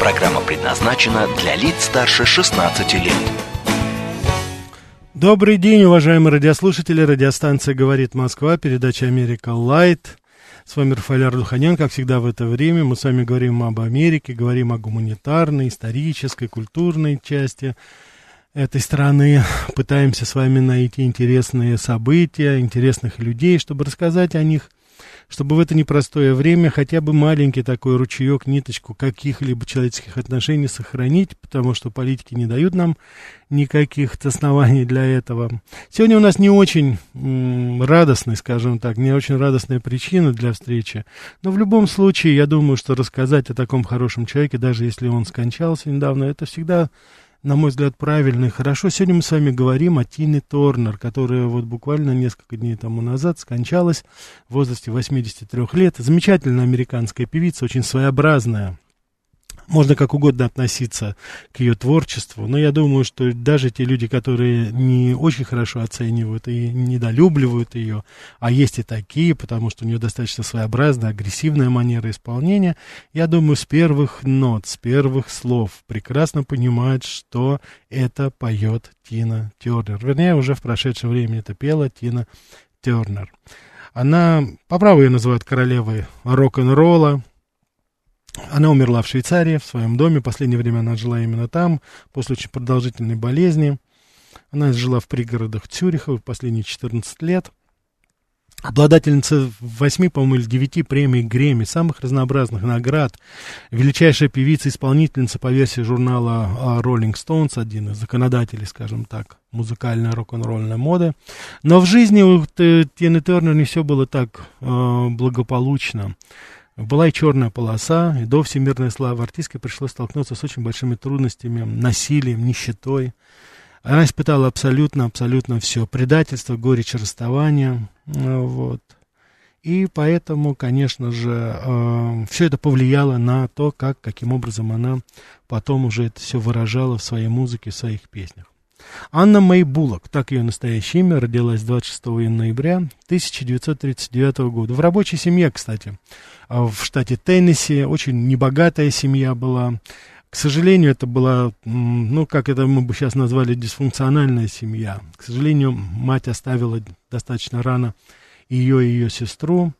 Программа предназначена для лиц старше 16 лет. Добрый день, уважаемые радиослушатели. Радиостанция «Говорит Москва», передача «Америка Лайт». С вами Рафаэль Ардуханян, как всегда в это время. Мы с вами говорим об Америке, говорим о гуманитарной, исторической, культурной части этой страны. Пытаемся с вами найти интересные события, интересных людей, чтобы рассказать о них чтобы в это непростое время хотя бы маленький такой ручеек, ниточку каких-либо человеческих отношений сохранить, потому что политики не дают нам никаких оснований для этого. Сегодня у нас не очень радостный, скажем так, не очень радостная причина для встречи, но в любом случае, я думаю, что рассказать о таком хорошем человеке, даже если он скончался недавно, это всегда на мой взгляд, правильно и хорошо. Сегодня мы с вами говорим о Тине Торнер, которая вот буквально несколько дней тому назад скончалась в возрасте 83 лет. Замечательная американская певица, очень своеобразная можно как угодно относиться к ее творчеству, но я думаю, что даже те люди, которые не очень хорошо оценивают и недолюбливают ее, а есть и такие, потому что у нее достаточно своеобразная, агрессивная манера исполнения, я думаю, с первых нот, с первых слов прекрасно понимают, что это поет Тина Тернер. Вернее, уже в прошедшем времени это пела Тина Тернер. Она, по праву ее называют королевой рок-н-ролла, она умерла в Швейцарии, в своем доме. Последнее время она жила именно там, после очень продолжительной болезни. Она жила в пригородах Цюриха последние 14 лет. Обладательница восьми, по-моему, или девяти премий Грэмми, самых разнообразных наград. Величайшая певица-исполнительница по версии журнала а, Rolling Stones, один из законодателей, скажем так, музыкальной рок-н-ролльной моды. Но в жизни у Тины Тернер не все было так э, благополучно. Была и черная полоса, и до всемирной славы артистке пришлось столкнуться с очень большими трудностями, насилием, нищетой. Она испытала абсолютно, абсолютно все. Предательство, горечь расставания. Э, вот. И поэтому, конечно же, э, все это повлияло на то, как, каким образом она потом уже это все выражала в своей музыке, в своих песнях. Анна Мэй Буллок, так ее настоящее имя, родилась 26 ноября 1939 года. В рабочей семье, кстати, в штате Теннесси. Очень небогатая семья была. К сожалению, это была, ну, как это мы бы сейчас назвали, дисфункциональная семья. К сожалению, мать оставила достаточно рано ее и ее сестру,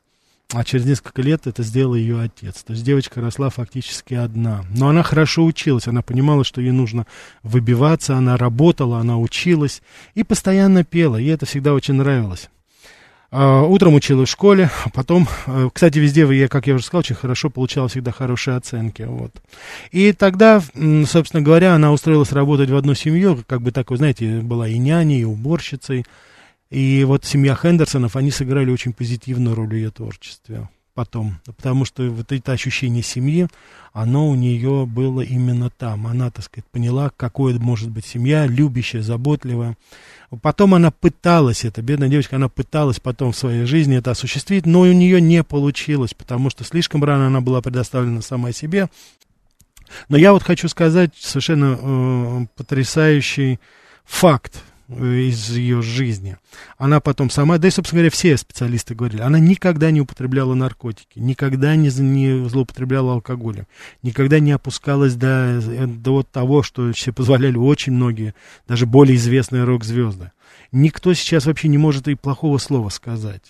а через несколько лет это сделал ее отец. То есть девочка росла фактически одна. Но она хорошо училась, она понимала, что ей нужно выбиваться, она работала, она училась и постоянно пела, ей это всегда очень нравилось. А, утром училась в школе, а потом, э, кстати, везде, я, как я уже сказал, очень хорошо получала всегда хорошие оценки. Вот. И тогда, собственно говоря, она устроилась работать в одну семью, как бы такой, знаете, была и няней, и уборщицей. И вот семья Хендерсонов, они сыграли очень позитивную роль в ее творчестве потом, потому что вот это ощущение семьи, оно у нее было именно там. Она, так сказать, поняла, какой может быть семья, любящая, заботливая. Потом она пыталась это, бедная девочка, она пыталась потом в своей жизни это осуществить, но у нее не получилось, потому что слишком рано она была предоставлена сама себе. Но я вот хочу сказать совершенно э, потрясающий факт, из ее жизни. Она потом сама, да и, собственно говоря, все специалисты говорили, она никогда не употребляла наркотики, никогда не, не злоупотребляла алкоголем, никогда не опускалась до, до вот того, что себе позволяли очень многие, даже более известные рок-звезды. Никто сейчас вообще не может и плохого слова сказать.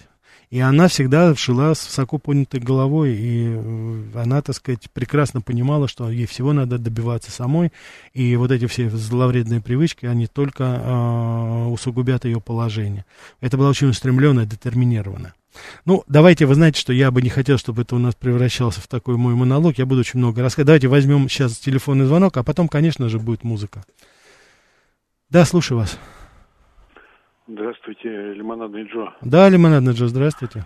И она всегда шла с высоко поднятой головой, и э, она, так сказать, прекрасно понимала, что ей всего надо добиваться самой, и вот эти все зловредные привычки, они только э, усугубят ее положение. Это была очень устремленная, детерминированная. Ну, давайте, вы знаете, что я бы не хотел, чтобы это у нас превращался в такой мой монолог, я буду очень много рассказывать. Давайте возьмем сейчас телефонный звонок, а потом, конечно же, будет музыка. Да, слушаю вас. Здравствуйте, Лимонадный Джо. Да, Лимонадный Джо, здравствуйте.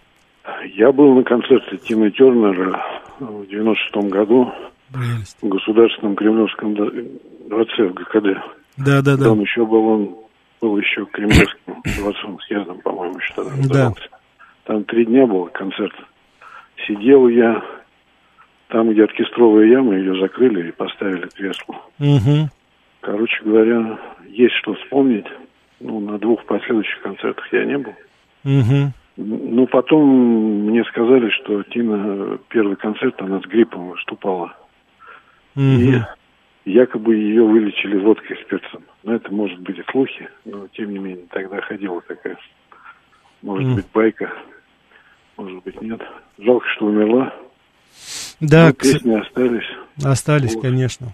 Я был на концерте Тины Тернера в 96-м году. Прелесть. в Государственном Кремлевском дворце в ГКД. Да, да, да. Там еще был он, был еще Кремлевским дворцом съездом, по-моему, еще тогда Да. Там три дня был концерт. Сидел я там, где оркестровая яма, ее закрыли и поставили кресло. Угу. Короче говоря, есть что вспомнить. Ну, на двух последующих концертах я не был. Угу. Ну, потом мне сказали, что Тина первый концерт, она с гриппом выступала. И якобы ее вылечили водкой с перцем. Но это может быть и слухи, но тем не менее тогда ходила такая, может Мгм. быть, байка, может быть, нет. Жалко, что умерла. Да, Но к песни остались. остались, Вот. конечно.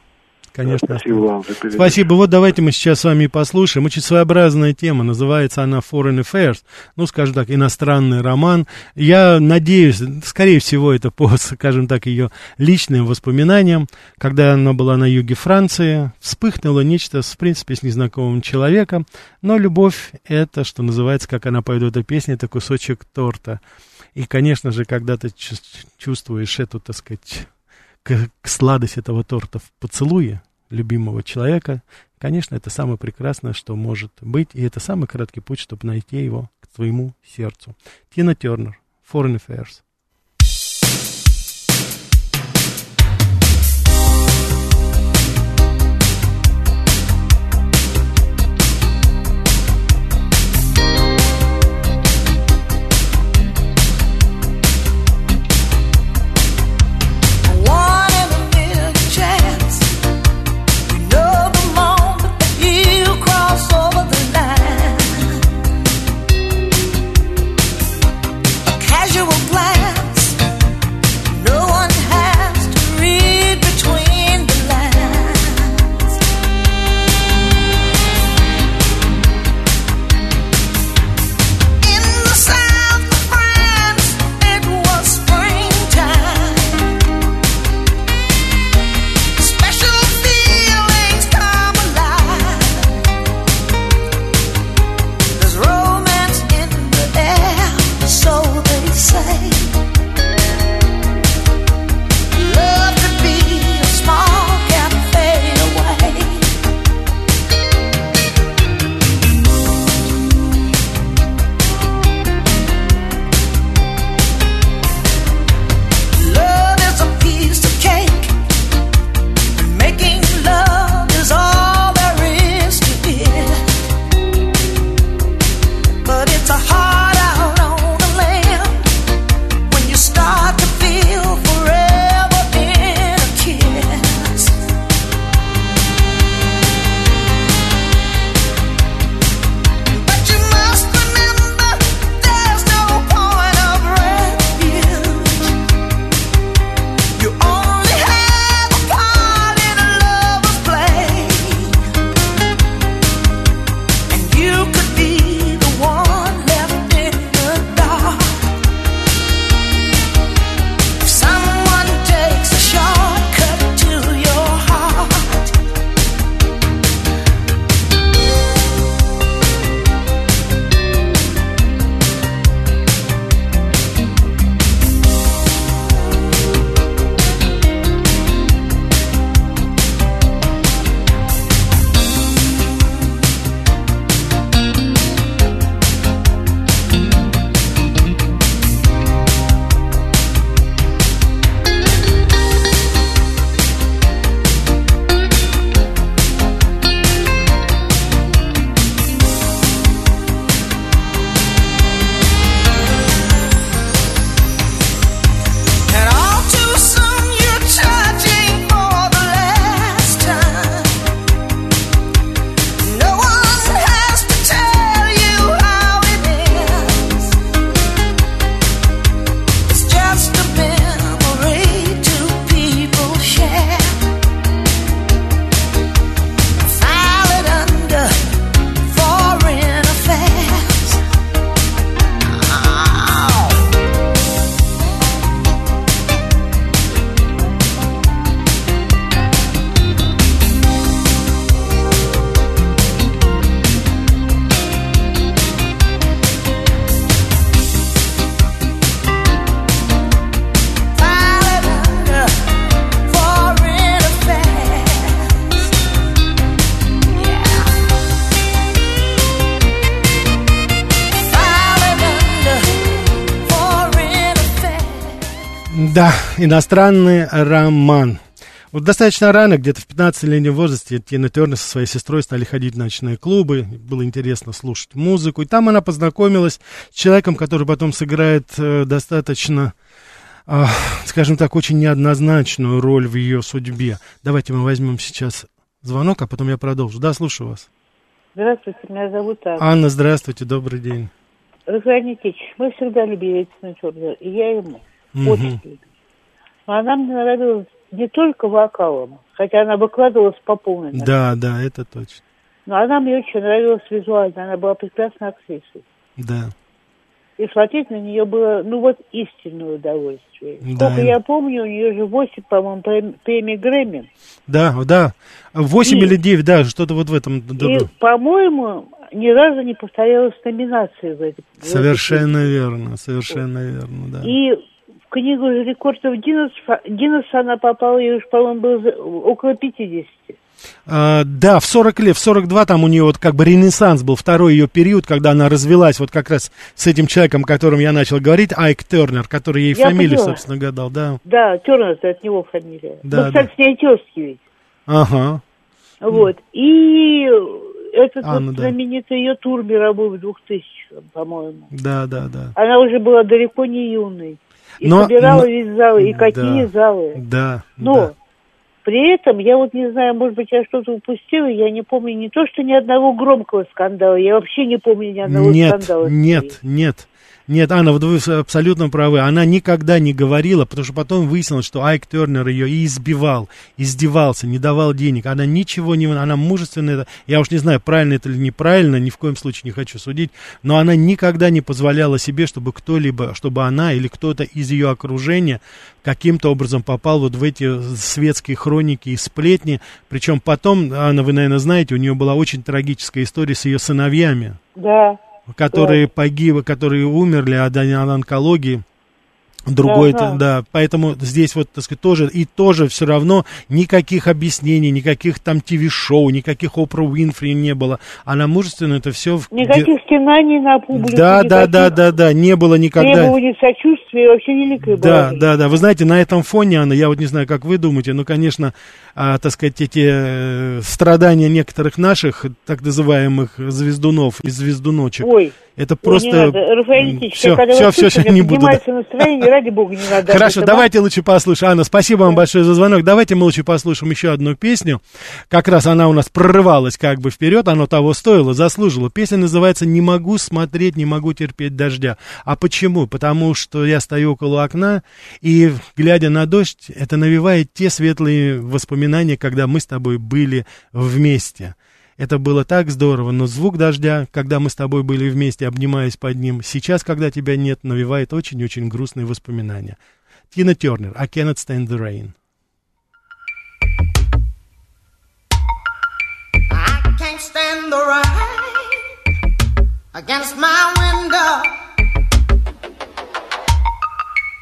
Конечно. Спасибо вам за передачу. Спасибо. Вот давайте мы сейчас с вами и послушаем. Очень своеобразная тема. Называется она Foreign Affairs. Ну, скажем так, иностранный роман. Я надеюсь, скорее всего, это по, скажем так, ее личным воспоминаниям. Когда она была на юге Франции, вспыхнуло нечто, в принципе, с незнакомым человеком. Но любовь — это, что называется, как она поет в этой песне, это кусочек торта. И, конечно же, когда ты чувс- чувствуешь эту, так сказать, сладость этого торта в поцелуе любимого человека, конечно, это самое прекрасное, что может быть, и это самый краткий путь, чтобы найти его к своему сердцу. Тина Тернер, Foreign Affairs. Иностранный роман. Вот достаточно рано, где-то в 15-летнем возрасте, Тина Тернер со своей сестрой стали ходить в ночные клубы, было интересно слушать музыку, и там она познакомилась с человеком, который потом сыграет э, достаточно, э, скажем так, очень неоднозначную роль в ее судьбе. Давайте мы возьмем сейчас звонок, а потом я продолжу. Да, слушаю вас. Здравствуйте, меня зовут Анна. Анна, здравствуйте, добрый день. Рафаэль Никитич, мы всегда любили Тину Тернер, и я ему Мгм. очень. Она мне нравилась не только вокалом, хотя она выкладывалась по полной. Да, да, это точно. Но она мне очень нравилась визуально, она была прекрасной актрисой. Да. И смотреть на нее было, ну вот, истинное удовольствие. Да. Сколько я помню, у нее же 8, по-моему, прем- премий Грэмми. Да, да. 8 И- или 9, да, что-то вот в этом. И, по-моему, ни разу не повторялась номинации в этой. в этой Совершенно верно, совершенно верно, да. И в книгу рекордов Гиннесса, Гиннесса она попала, ей уж, по-моему, было около 50. А, да, в 40 лет, в 42 там у нее вот как бы ренессанс был, второй ее период, когда она развелась вот как раз с этим человеком, о котором я начал говорить, Айк Тернер, который ей Я фамилию, поняла. собственно, гадал, да. Да, Тернер, это от него фамилия. Да, ну, кстати, с ней тезки ведь. Ага. Вот. И этот А, вот ну да. знаменитый ее тур мировой в 2000 по-моему. Да, да, да. Она уже была далеко не юной. И Но- собирала но- весь залы, и какие Да. залы. Да. Но да. при этом, я вот не знаю, может быть, я что-то упустила, я не помню не то, что ни одного громкого скандала, я вообще не помню ни одного Нет, скандала. нет, ней. нет. Нет, Анна, вот вы абсолютно правы. Она никогда не говорила, потому что потом выяснилось, что Айк Тернер ее и избивал, издевался, не давал денег. Она ничего не... Она мужественная. Я уж не знаю, правильно это или неправильно, ни в коем случае не хочу судить, но она никогда не позволяла себе, чтобы кто-либо, чтобы она или кто-то из ее окружения каким-то образом попал вот в эти светские хроники и сплетни. Причем потом, Анна, вы, наверное, знаете, у нее была очень трагическая история с ее сыновьями Да. Которые погибли, которые умерли от, от онкологии. Другой, Ага. да, поэтому здесь вот, так сказать, тоже, и тоже все равно никаких объяснений, никаких там ТВ-шоу, никаких Опра Уинфри не было. Она мужественно это все... Никаких стенаний на публику. Да, да, да, да, да, не было никогда... Требований сочувствия, вообще была. Да, жизнь. да, да. Вы знаете, на этом фоне, Анна, я вот не знаю, как вы думаете, но, конечно, а, так сказать, эти э, страдания некоторых наших, так называемых звездунов и звездуночек, Ой, это просто... не надо. Рафаэль Никитич, все, когда все, все, не буду. да. настроение, ради бога, не надо. Хорошо, давайте лучше послушаем. Анна, спасибо вам большое за звонок. Давайте мы лучше послушаем еще одну песню. Как раз она у нас прорывалась как бы вперед, оно того стоило, заслужило. Песня называется «Не могу смотреть, не могу терпеть дождя». А почему? Потому что я стою около окна, и, глядя на дождь, это навевает те светлые воспоминания, когда мы с тобой были вместе. Это было так здорово, но звук дождя, когда мы с тобой были вместе, обнимаясь под ним, сейчас, когда тебя нет, навевает очень-очень грустные воспоминания. Тина Тернер, I cannot stand the rain. Stand the rain against my window,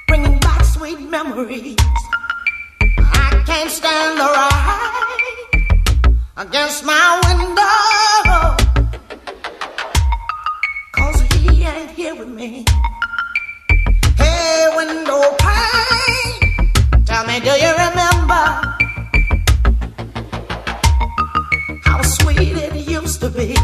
bringing back sweet memories. I can't stand the rain against my window, cause he ain't here with me. Hey, window pane, tell me, do you remember? how sweet it used to be.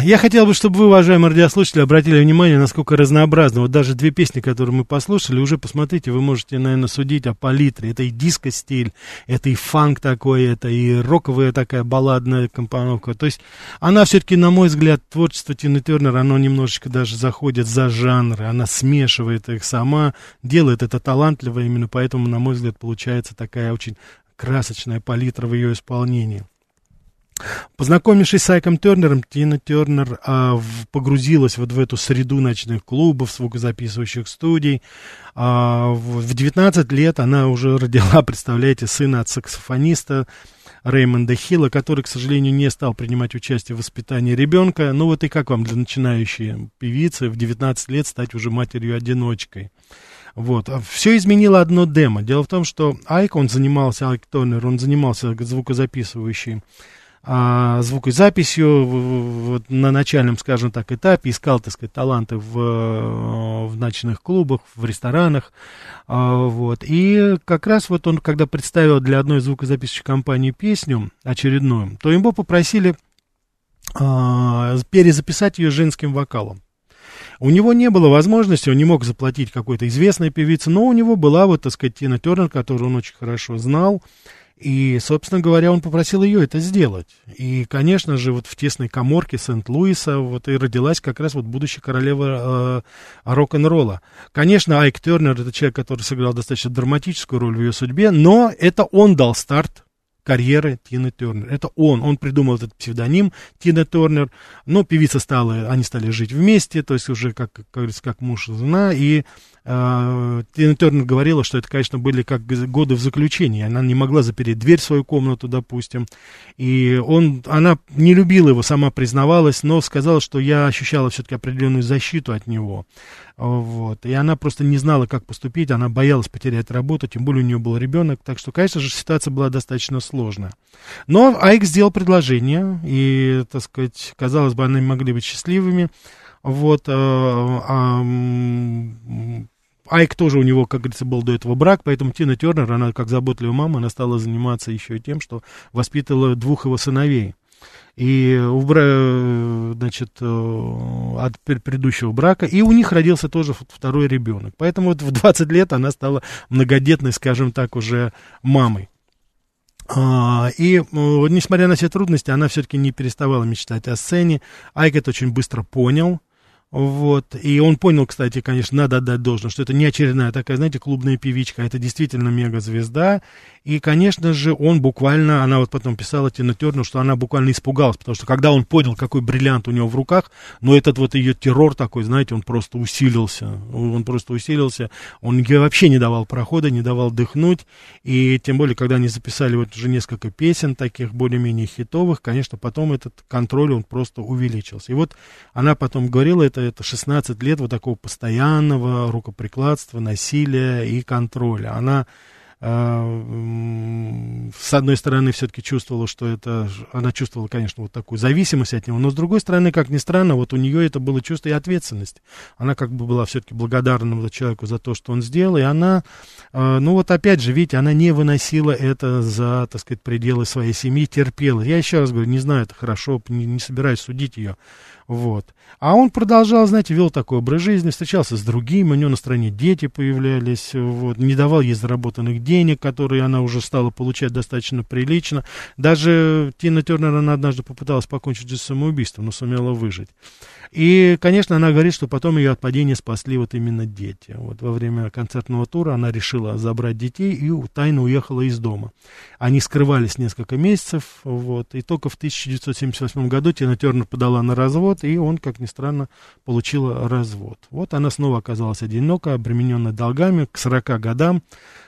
Я хотел бы, чтобы вы, уважаемые радиослушатели, обратили внимание, насколько разнообразно. Вот даже две песни, которые мы послушали, уже посмотрите, вы можете, наверное, судить о палитре. Это и диско-стиль, это и фанк такой, это и роковая такая балладная компоновка. То есть она все-таки, на мой взгляд, творчество Тины Тернер, оно немножечко даже заходит за жанры, она смешивает их сама, делает это талантливо, именно поэтому, на мой взгляд, получается такая очень красочная палитра в ее исполнении. Познакомившись с Айком Тернером, Тина Тернер а, в- погрузилась вот в эту среду ночных клубов, звукозаписывающих студий. А, в, в 19 лет она уже родила, представляете, сына от саксофониста Реймонда Хилла, который, к сожалению, не стал принимать участие в воспитании ребенка. Ну вот и как вам для начинающей певицы в 19 лет стать уже матерью-одиночкой? Вот. Все изменило одно демо. Дело в том, что Айк, он занимался, Айк Тонер, он занимался звукозаписывающей а, звукозаписью вот на начальном, скажем так, этапе, искал, так сказать, таланты в, в ночных клубах, в ресторанах, а, вот, и как раз вот он, когда представил для одной звукозаписывающей компании песню очередную, то его попросили а, перезаписать ее женским вокалом. У него не было возможности, он не мог заплатить какой-то известной певице, но у него была вот, так сказать, Тина Тернер, которую он очень хорошо знал, и, собственно говоря, он попросил ее это сделать. И, конечно же, вот в тесной коморке Сент-Луиса вот и родилась как раз вот будущая королева э, рок-н-ролла. Конечно, Айк Тернер это человек, который сыграл достаточно драматическую роль в ее судьбе, но это он дал старт карьеры Тины Тернер. Это он. Он придумал этот псевдоним Тина Тернер. Но певица стала, они стали жить вместе, то есть уже как, как говорится, как муж и жена. И э, Тина Тернер говорила, что это, конечно, были как годы в заключении. Она не могла запереть дверь в свою комнату, допустим. И он, она не любила его, сама признавалась, но сказала, что я ощущала все-таки определенную защиту от него. Вот. И она просто не знала, как поступить, она боялась потерять работу, тем более у нее был ребенок, так что, конечно же, ситуация была достаточно сложная. Но Айк сделал предложение, и, так сказать, казалось бы, они могли быть счастливыми. Вот, э, Айк тоже у него, как говорится, был до этого брак, поэтому Тина Тернер, она как заботливая мама, она стала заниматься еще и тем, что воспитывала двух его сыновей. И у бра- значит, э, от предыдущего брака, и у них родился тоже второй ребенок. Поэтому вот в 20 лет она стала многодетной, скажем так, уже мамой. А, И, э, несмотря на все трудности, она все-таки не переставала мечтать о сцене. Айк это очень быстро понял. Вот. И он понял, кстати, конечно, надо отдать должное, что это не очередная такая, знаете, клубная певичка, а это действительно мегазвезда. И, конечно же, он буквально, она вот потом писала Тина Терну, что она буквально испугалась, потому что когда он понял, какой бриллиант у него в руках, ну, этот вот ее террор такой, знаете, он просто усилился. Он просто усилился. Он ей вообще не давал прохода, не давал дыхнуть. И тем более, когда они записали вот уже несколько песен таких более-менее хитовых, конечно, потом этот контроль, он просто увеличился. И вот она потом говорила, это, это 16 лет вот такого постоянного рукоприкладства, насилия и контроля. Она с одной стороны, все-таки чувствовала, что это... Она чувствовала, конечно, вот такую зависимость от него, но с другой стороны, как ни странно, вот у нее это было чувство и ответственности. Она как бы была все-таки благодарна человеку за то, что он сделал, и она, а, ну вот опять же, видите, она не выносила это за, так сказать, пределы своей семьи, терпела. Я еще раз говорю, не знаю, это хорошо, не, не собираюсь судить ее. Вот. А он продолжал, знаете, вел такой образ жизни, встречался с другими, у него на стороне дети появлялись, вот, не давал ей заработанных денег, которые она уже стала получать достаточно прилично. Даже Тина Тернер, она однажды попыталась покончить жизнь самоубийством, но сумела выжить. И, конечно, она говорит, что потом ее от падения спасли вот именно дети. Вот во время концертного тура она решила забрать детей и тайно уехала из дома. Они скрывались несколько месяцев, вот, и только в 1978 году Тина Тернер подала на развод, и он, как ни странно, получила развод. Вот она снова оказалась одинока, обремененная долгами к 40 годам.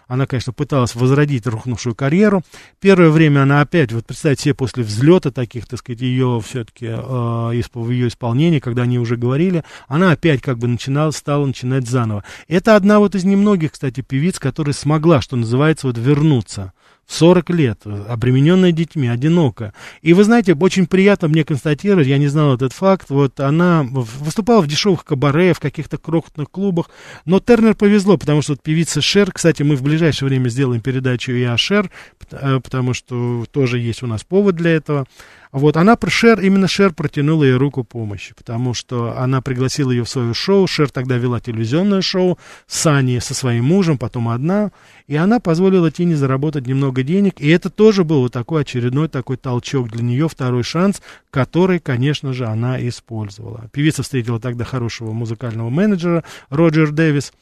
Она, конечно, пыталась возродить рухнувшую карьеру. Первое время она опять, вот представьте себе, после взлета таких, так сказать, ее все-таки, э, в ее исполнении, когда они уже говорили, она опять как бы начинала, стала начинать заново. Это одна вот из немногих, кстати, певиц, которая смогла, что называется, вот вернуться в 40 лет, обремененная детьми, одинокая. И вы знаете, очень приятно мне констатировать, я не знал этот факт, вот она выступала в дешевых кабаре, в каких-то крохотных клубах, но Тернер повезло, потому что вот певица Шер, кстати, мы в ближайшее время сделаем передачу и о Шер, э, потому что тоже есть у нас повод для этого. Вот, она Шер, именно Шер протянула ей руку помощи, потому что она пригласила ее в свое шоу, Шер тогда вела телевизионное шоу с Аней, со своим мужем, потом одна, и она позволила Тине заработать немного денег, и это тоже был вот такой очередной такой толчок для нее, второй шанс, который, конечно же, она использовала. Певица встретила тогда хорошего музыкального менеджера Роджер Дэвис,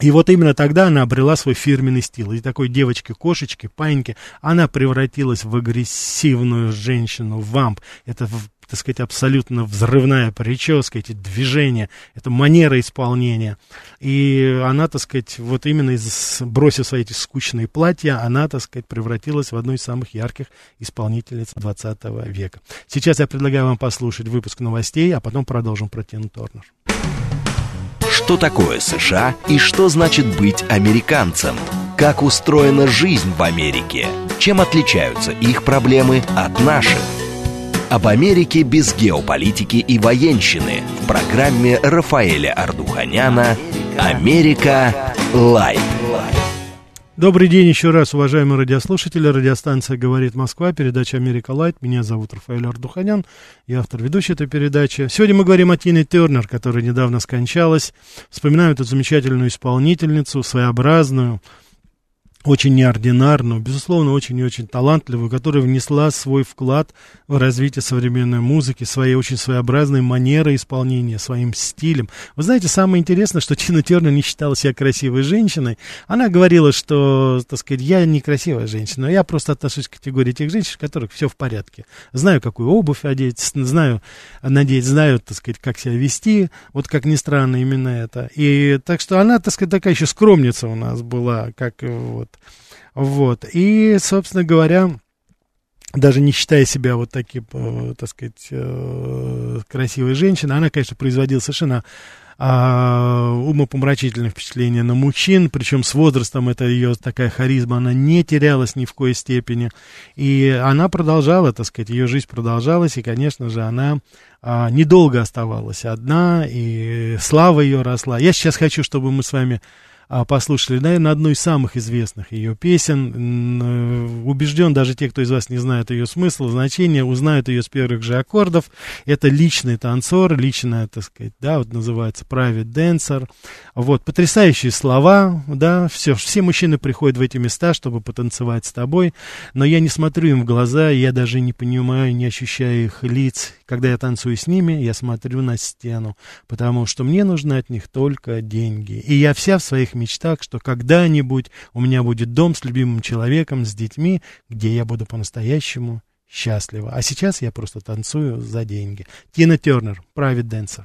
и вот именно тогда она обрела свой фирменный стиль. И такой девочки-кошечки, паньки, она превратилась в агрессивную женщину, вамп. Это, так сказать, абсолютно взрывная прическа, эти движения, это манера исполнения. И она, так сказать, вот именно из, бросив свои эти скучные платья, она, так сказать, превратилась в одну из самых ярких исполнительниц 20 века. Сейчас я предлагаю вам послушать выпуск новостей, а потом продолжим про Тину Торнер. Что такое США и что значит быть американцем? Как устроена жизнь в Америке? Чем отличаются их проблемы от наших? Об Америке без геополитики и военщины в программе Рафаэля Ардуханяна «Америка. Лайт». Добрый день еще раз, уважаемые радиослушатели. Радиостанция «Говорит Москва», передача «Америка Лайт». Меня зовут Рафаэль Ардуханян, я автор ведущей этой передачи. Сегодня мы говорим о Тине Тернер, которая недавно скончалась. Вспоминаем эту замечательную исполнительницу, своеобразную, очень неординарную, безусловно, очень и очень талантливую, которая внесла свой вклад в развитие современной музыки, своей очень своеобразной манерой исполнения, своим стилем. Вы знаете, самое интересное, что Тина Тернер не считала себя красивой женщиной. Она говорила, что, так сказать, я не красивая женщина, я просто отношусь к категории тех женщин, у которых все в порядке. Знаю, какую обувь одеть, знаю, надеть, знаю, так сказать, как себя вести. Вот как ни странно, именно это. И так что она, так сказать, такая еще скромница у нас была, как э, вот. Вот. И, собственно говоря, даже не считая себя вот таким, э, так сказать, э, красивой женщиной, она, конечно, производила совершенно а, умопомрачительное впечатление на мужчин, причем с возрастом это ее такая харизма, она не терялась ни в коей степени, и она продолжала, так сказать, ее жизнь продолжалась, и, конечно же, она а, недолго оставалась одна, и слава ее росла. Я сейчас хочу, чтобы мы с вами послушали, наверное, одну из самых известных ее песен. Э, Убежден, даже те, кто из вас не знает ее смысла, значения, узнают ее с первых же аккордов. Это личный танцор, личная, так сказать, да, вот называется private dancer. Вот, потрясающие слова, да, все, все мужчины приходят в эти места, чтобы потанцевать с тобой, но я не смотрю им в глаза, я даже не понимаю, не ощущаю их лиц. Когда я танцую с ними, я смотрю на стену, потому что мне нужны от них только деньги. И я вся в своих мечтах, что когда-нибудь у меня будет дом с любимым человеком, с детьми, где я буду по-настоящему счастлива. А сейчас я просто танцую за деньги. Тина Тернер, Private Dancer.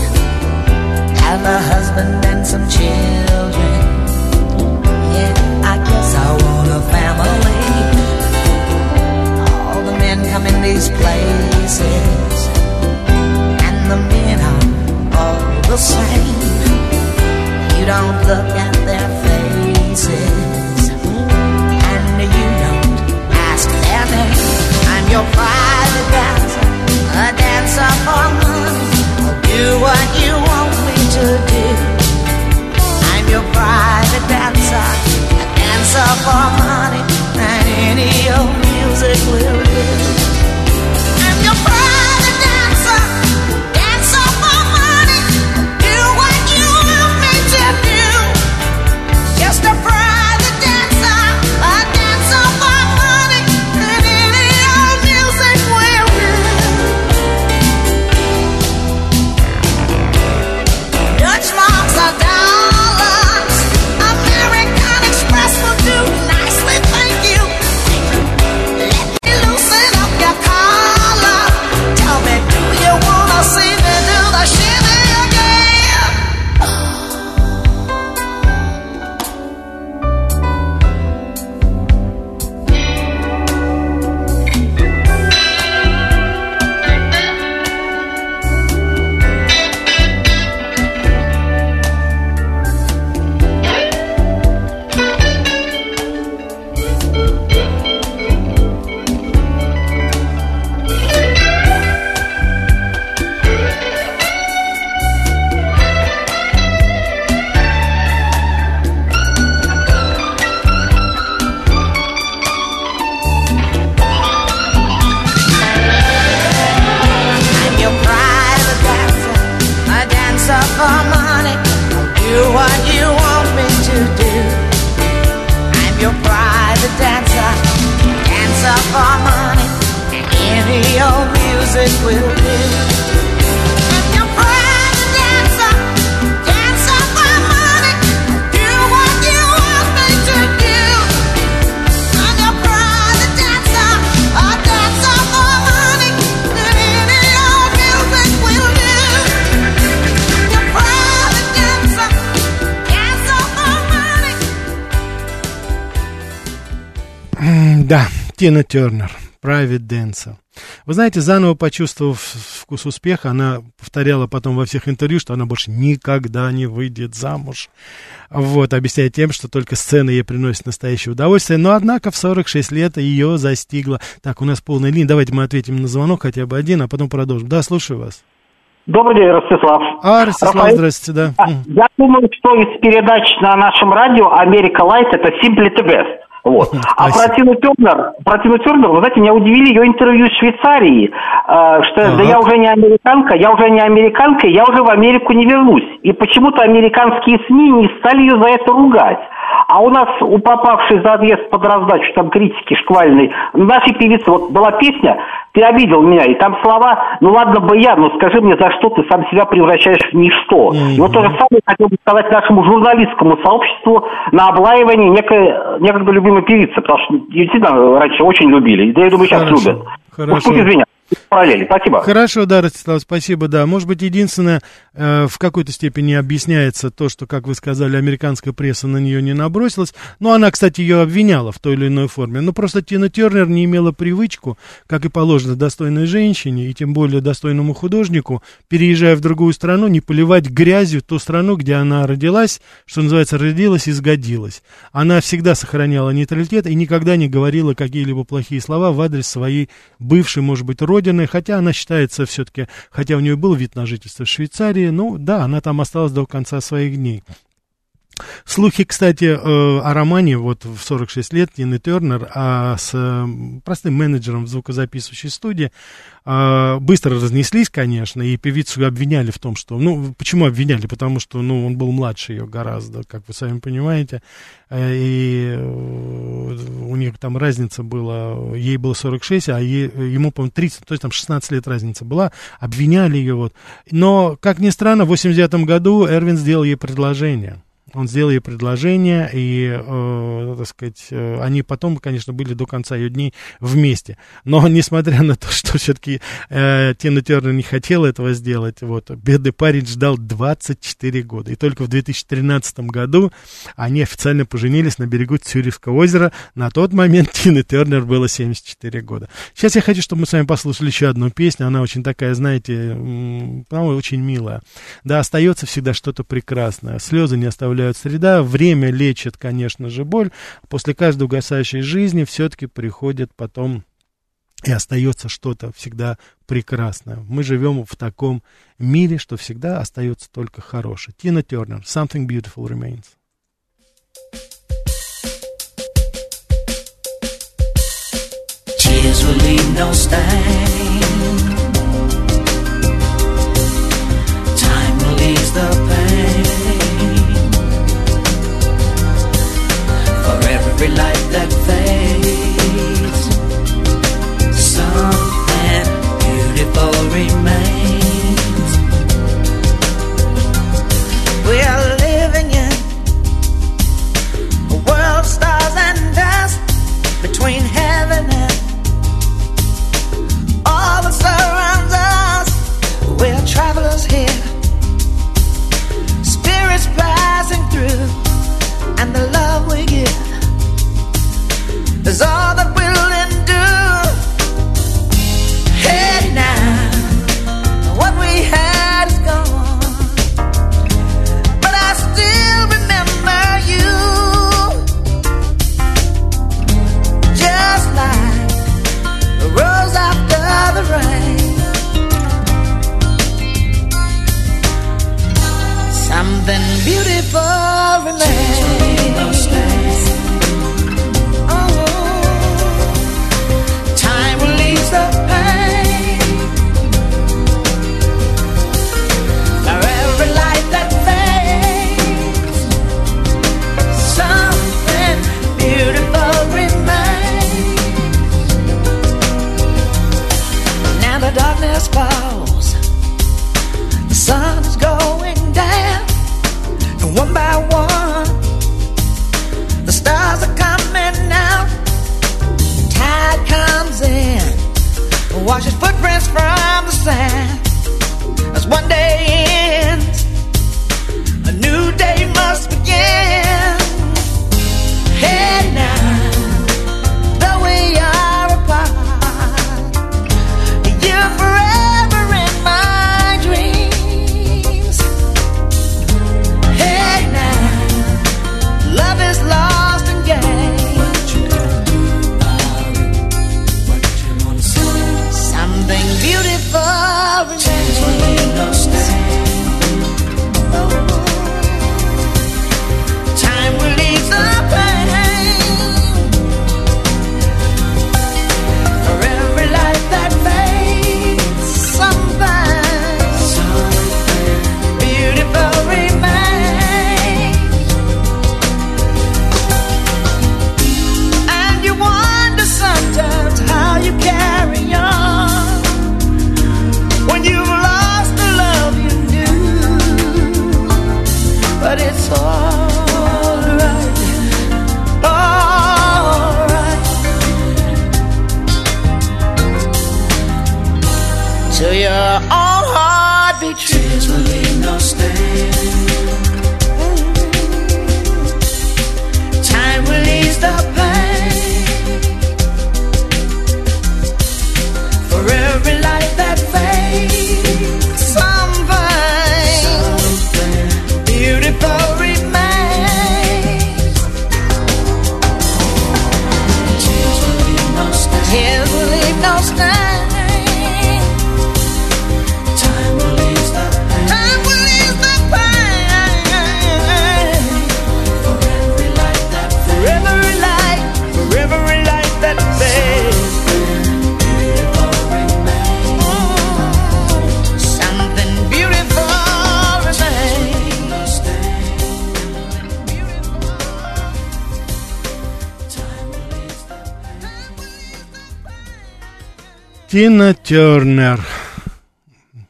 Have a husband and some children. Yeah, I guess I want a family. All the men come in these places, and the men are all the same. You don't look at their faces, and you don't ask their name. I'm your private dancer for money, and any old music will do. For money. М, Да, Тина Тернер, Private Dancer. Вы знаете, заново почувствовав вкус успеха, она повторяла потом во всех интервью, что она больше никогда не выйдет замуж. Вот, объясняя тем, что только сцена ей приносит настоящее удовольствие. Но, однако, в 46 лет ее застигла. Так, у нас полная линия. Давайте мы ответим на звонок хотя бы один, а потом продолжим. Да, слушаю вас. Добрый день, Ростислав. А, Ростислав, Рафаэль, здравствуйте, да. а. Я думаю, что из передач на нашем радио «Америка Лайт» это «Simply the best». Вот. А про Спасибо. Тину Тернер, про Тину Тернер, вы знаете, меня удивили ее интервью из Швейцарии, э, что да Ага. я уже не американка, я уже не американка, я уже в Америку не вернусь. И почему-то американские СМИ не стали ее за это ругать. А у нас, у попавшей за отъезд под раздачу, там критики шквальной, нашей певицы, вот была песня «Ты обидел меня», и там слова «Ну ладно бы я, но скажи мне, за что ты сам себя превращаешь в ничто». И вот то же самое хотел бы сказать нашему журналистскому сообществу на облаивание некой, некогда любимой певицы, потому что ее действительно раньше очень любили, да я думаю, сейчас Хорошо, любят. хорошо. Уж пусть извинят. Параллели. Спасибо. Хорошо, да, Ростислав, спасибо, да. Может быть, единственное, э, в какой-то степени объясняется то, что, как вы сказали, американская пресса на нее не набросилась. Но она, кстати, ее обвиняла в той или иной форме. Но просто Тина Тернер не имела привычку, как и положено достойной женщине, и тем более достойному художнику, переезжая в другую страну, не поливать грязью ту страну, где она родилась, что называется, родилась и сгодилась. Она всегда сохраняла нейтралитет и никогда не говорила какие-либо плохие слова в адрес своей бывшей, может быть, родины, хотя она считается все-таки, хотя у нее был вид на жительство в Швейцарии, ну да, она там осталась до конца своих дней. Слухи, кстати, э, о романе вот в 46 лет Тины Тернер а с э, простым менеджером в звукозаписывающей студии э, быстро разнеслись, конечно, и певицу обвиняли в том, что... Ну, почему обвиняли? Потому что, ну, он был младше ее гораздо, как вы сами понимаете. И у них там разница была... Ей было 46, а ей, ему, по-моему, 30, то есть там 16 лет разница была. Обвиняли ее вот. Но, как ни странно, в 89 году Эрвин сделал ей предложение. Он сделал ей предложение, и, э, так сказать, э, они потом, конечно, были до конца ее дней вместе. Но, несмотря на то, что все-таки э, Тина Тернер не хотела этого сделать, вот, бедный парень ждал 24 года. И только в 2013 году они официально поженились на берегу Цюрихского озера. На тот момент Тина Тернер было 74 года. Сейчас я хочу, чтобы мы с вами послушали еще одну песню. Она очень такая, знаете, очень милая. Да, остается всегда что-то прекрасное. Слезы не оставляют среда. Время лечит, конечно же, боль. После каждой угасающей жизни все-таки приходит потом и остается что-то всегда прекрасное. Мы живем в таком мире, что всегда остается только хорошее. Тина Тернер, Something Beautiful Remains. Tears will leave no stain. Time ease the pain. Every light that fades, something beautiful remains. all the Тина Тернер.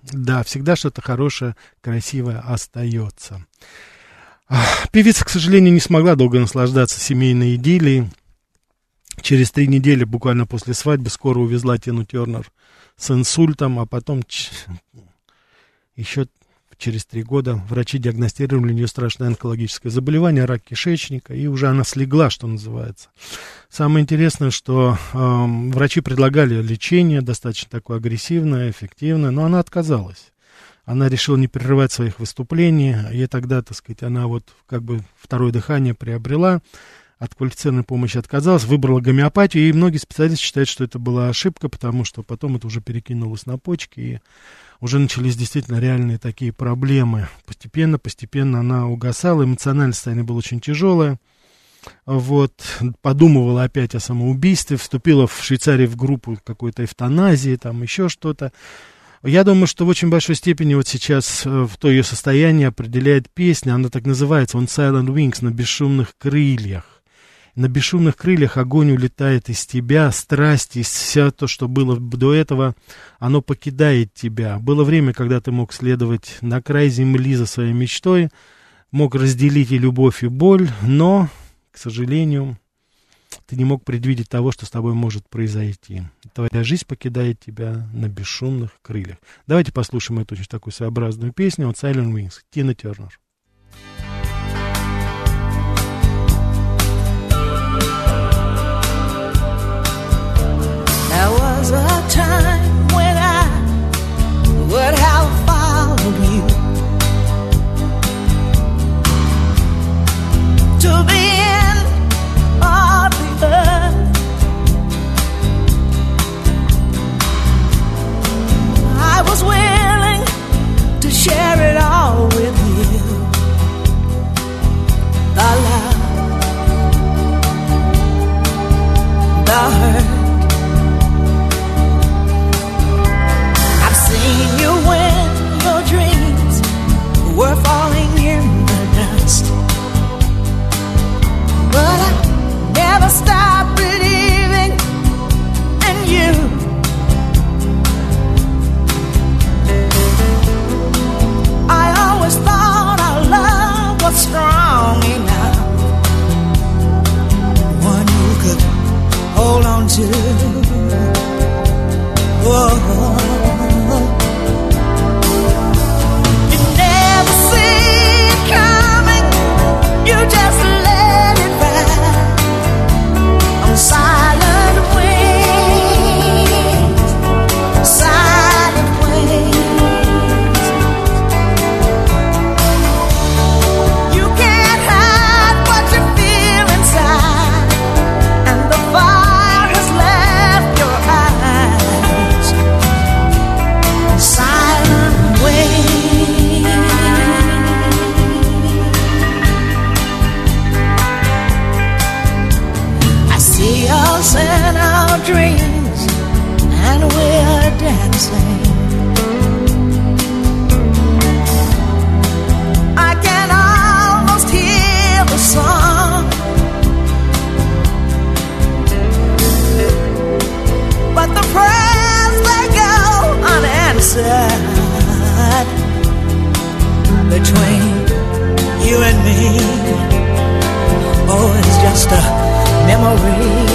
Да, всегда что-то хорошее, красивое остается. Певица, к сожалению, не смогла долго наслаждаться семейной идиллией. Через три недели, буквально после свадьбы, скоро увезла Тину Тернер с инсультом, а потом еще через три года врачи диагностировали у нее страшное онкологическое заболевание, рак кишечника, и уже она слегла, что называется. Самое интересное, что эм, врачи предлагали лечение, достаточно такое агрессивное, эффективное, но она отказалась. Она решила не прерывать своих выступлений, и тогда, так сказать, она вот как бы второе дыхание приобрела, от квалифицированной помощи отказалась, выбрала гомеопатию, и многие специалисты считают, что это была ошибка, потому что потом это уже перекинулось на почки, и уже начались действительно реальные такие проблемы. Постепенно, постепенно она угасала, эмоциональное состояние было очень тяжелое. Вот, подумывала опять о самоубийстве, вступила в Швейцарии в группу какой-то эвтаназии, там еще что-то. Я думаю, что в очень большой степени вот сейчас э, в то ее состояние определяет песня, она так называется, on silent wings, на бесшумных крыльях. На бесшумных крыльях огонь улетает из тебя, страсть и все то, что было до этого, оно покидает тебя. Было время, когда ты мог следовать на край земли за своей мечтой, мог разделить и любовь, и боль, но, к сожалению, ты не мог предвидеть того, что с тобой может произойти. Твоя жизнь покидает тебя на бесшумных крыльях. Давайте послушаем эту очень такую своеобразную песню от Silent Wings, Тина Тернер. Was a time when I would have do. Oh. Oh, it's just a memory.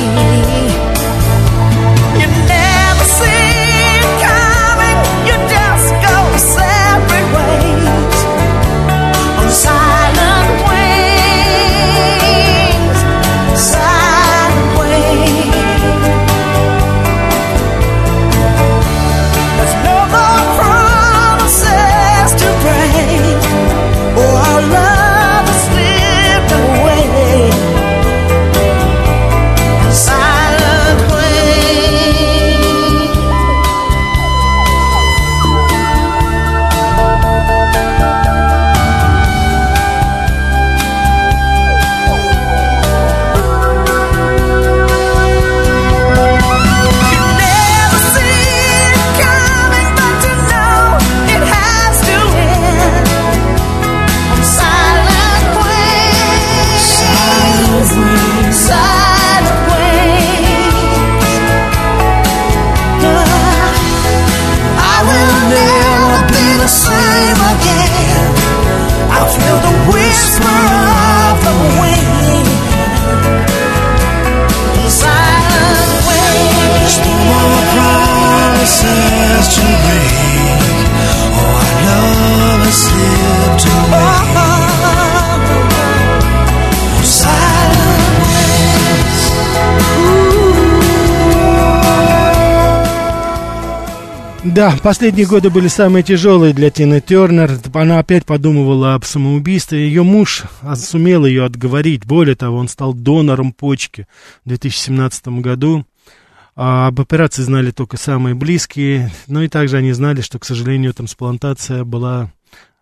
Да, последние годы были самые тяжелые для Тины Тернер. Она опять подумывала об самоубийстве. Ее муж а, сумел ее отговорить. Более того, он стал донором почки в 2017 году. А об операции знали только самые близкие. Ну и также они знали, что, к сожалению, трансплантация была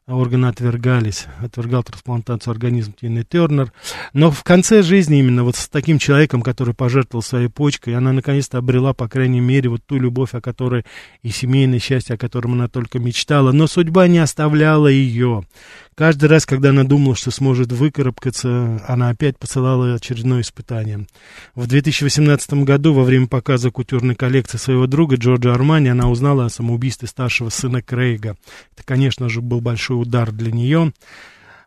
органы отвергались, отвергал трансплантацию организма Тины Тернер. Но в конце жизни именно вот с таким человеком, который пожертвовал своей почкой, она наконец-то обрела, по крайней мере, вот ту любовь, о которой и семейное счастье, о котором она только мечтала. Но судьба не оставляла ее. Каждый раз, когда она думала, что сможет выкарабкаться, она опять посылала очередное испытание. В 2018 году, во время показа кутюрной коллекции своего друга Джорджа Армани, она узнала о самоубийстве старшего сына Крейга. Это, конечно же, был большой удар для нее.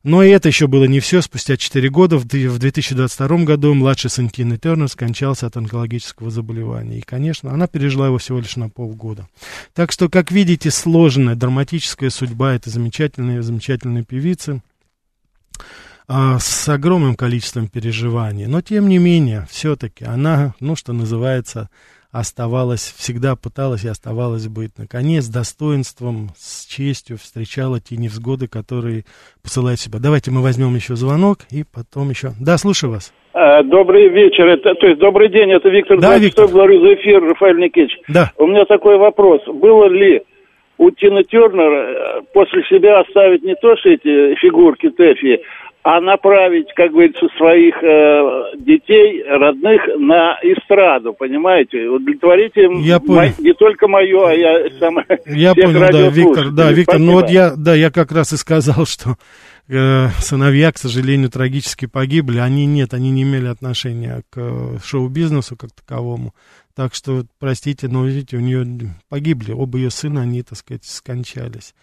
Но и это еще было не все. Спустя 4 года, в 2022 году, младший сын Тины Тернер скончался от онкологического заболевания. И, конечно, она пережила его всего лишь на полгода. Так что, как видите, сложная, драматическая судьба этой замечательной, замечательной певицы а, с огромным количеством переживаний. Но, тем не менее, все-таки она, ну, что называется, оставалась, всегда пыталась и оставалась быть. Наконец, с достоинством, с честью встречала те невзгоды, которые посылают себя. Давайте мы возьмем еще звонок и потом еще. Да, слушаю вас. А, Добрый вечер, это, то есть добрый день, это Виктор Да, 26, Виктор. говорю за эфир, Рафаэль Никитич. Да. У меня такой вопрос. Было ли у Тины Тернер э, после себя оставить не то, что эти фигурки Тэфи, а направить, как говорится, своих э, детей, родных на эстраду, понимаете? Удовлетворите им Я понял. мо- не только мое, а я сам Я понял, да. Виктор, да, Виктор, ну вот Спасибо. я, да, я как раз и сказал, что э, сыновья, к сожалению, трагически погибли. Они нет, они не имели отношения к э, шоу-бизнесу как таковому. Так что, простите, но видите, у нее погибли оба ее сына, они, так сказать, скончались.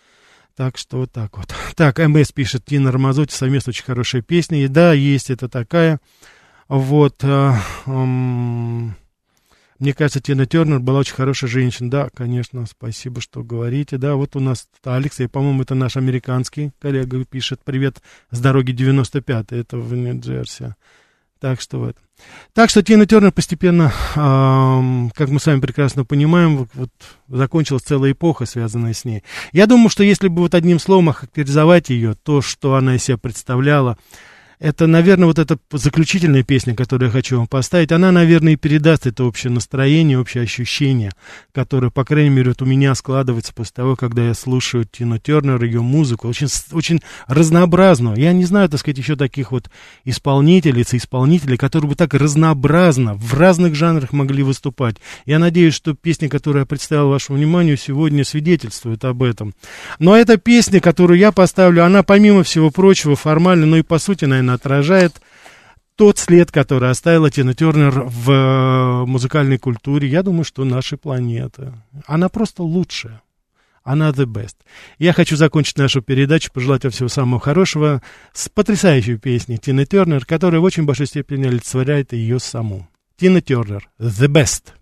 Так что вот так вот. Так, МС пишет, Тина Рамазотти, совместно очень хорошая песня. И да, есть это такая. Вот. э, м, мне кажется, Тина Тернер была очень хорошая женщина. Да, конечно, спасибо, что говорите. Да, вот у нас Алекс, и, по-моему, это наш американский коллега пишет. Привет с дороги 95, это в Нью-Джерси. Так что вот. Так что Тина Тернер постепенно, ам, как мы с вами прекрасно понимаем, вот закончилась целая эпоха, связанная с ней. Я думаю, что если бы вот одним словом охарактеризовать ее, то, что она из себя представляла, это, наверное, вот эта заключительная песня, которую я хочу вам поставить, она, наверное, и передаст это общее настроение, общее ощущение, которое, по крайней мере, вот у меня складывается после того, когда я слушаю Тину Тернер, ее музыку, очень, очень разнообразную. Я не знаю, так сказать, еще таких вот исполнителей, исполнителей, которые бы так разнообразно в разных жанрах могли выступать. Я надеюсь, что песня, которую я представил вашему вниманию, сегодня свидетельствует об этом. Но эта песня, которую я поставлю, она, помимо всего прочего, формально, но и по сути, наверное, отражает тот след, который оставила Тина Тернер в э, музыкальной культуре, я думаю, что нашей планеты. Она просто лучшая. Она the best. Я хочу закончить нашу передачу, пожелать вам всего самого хорошего с потрясающей песней Тины Тернер, которая в очень большой степени олицетворяет ее саму. Тина Тернер, the best.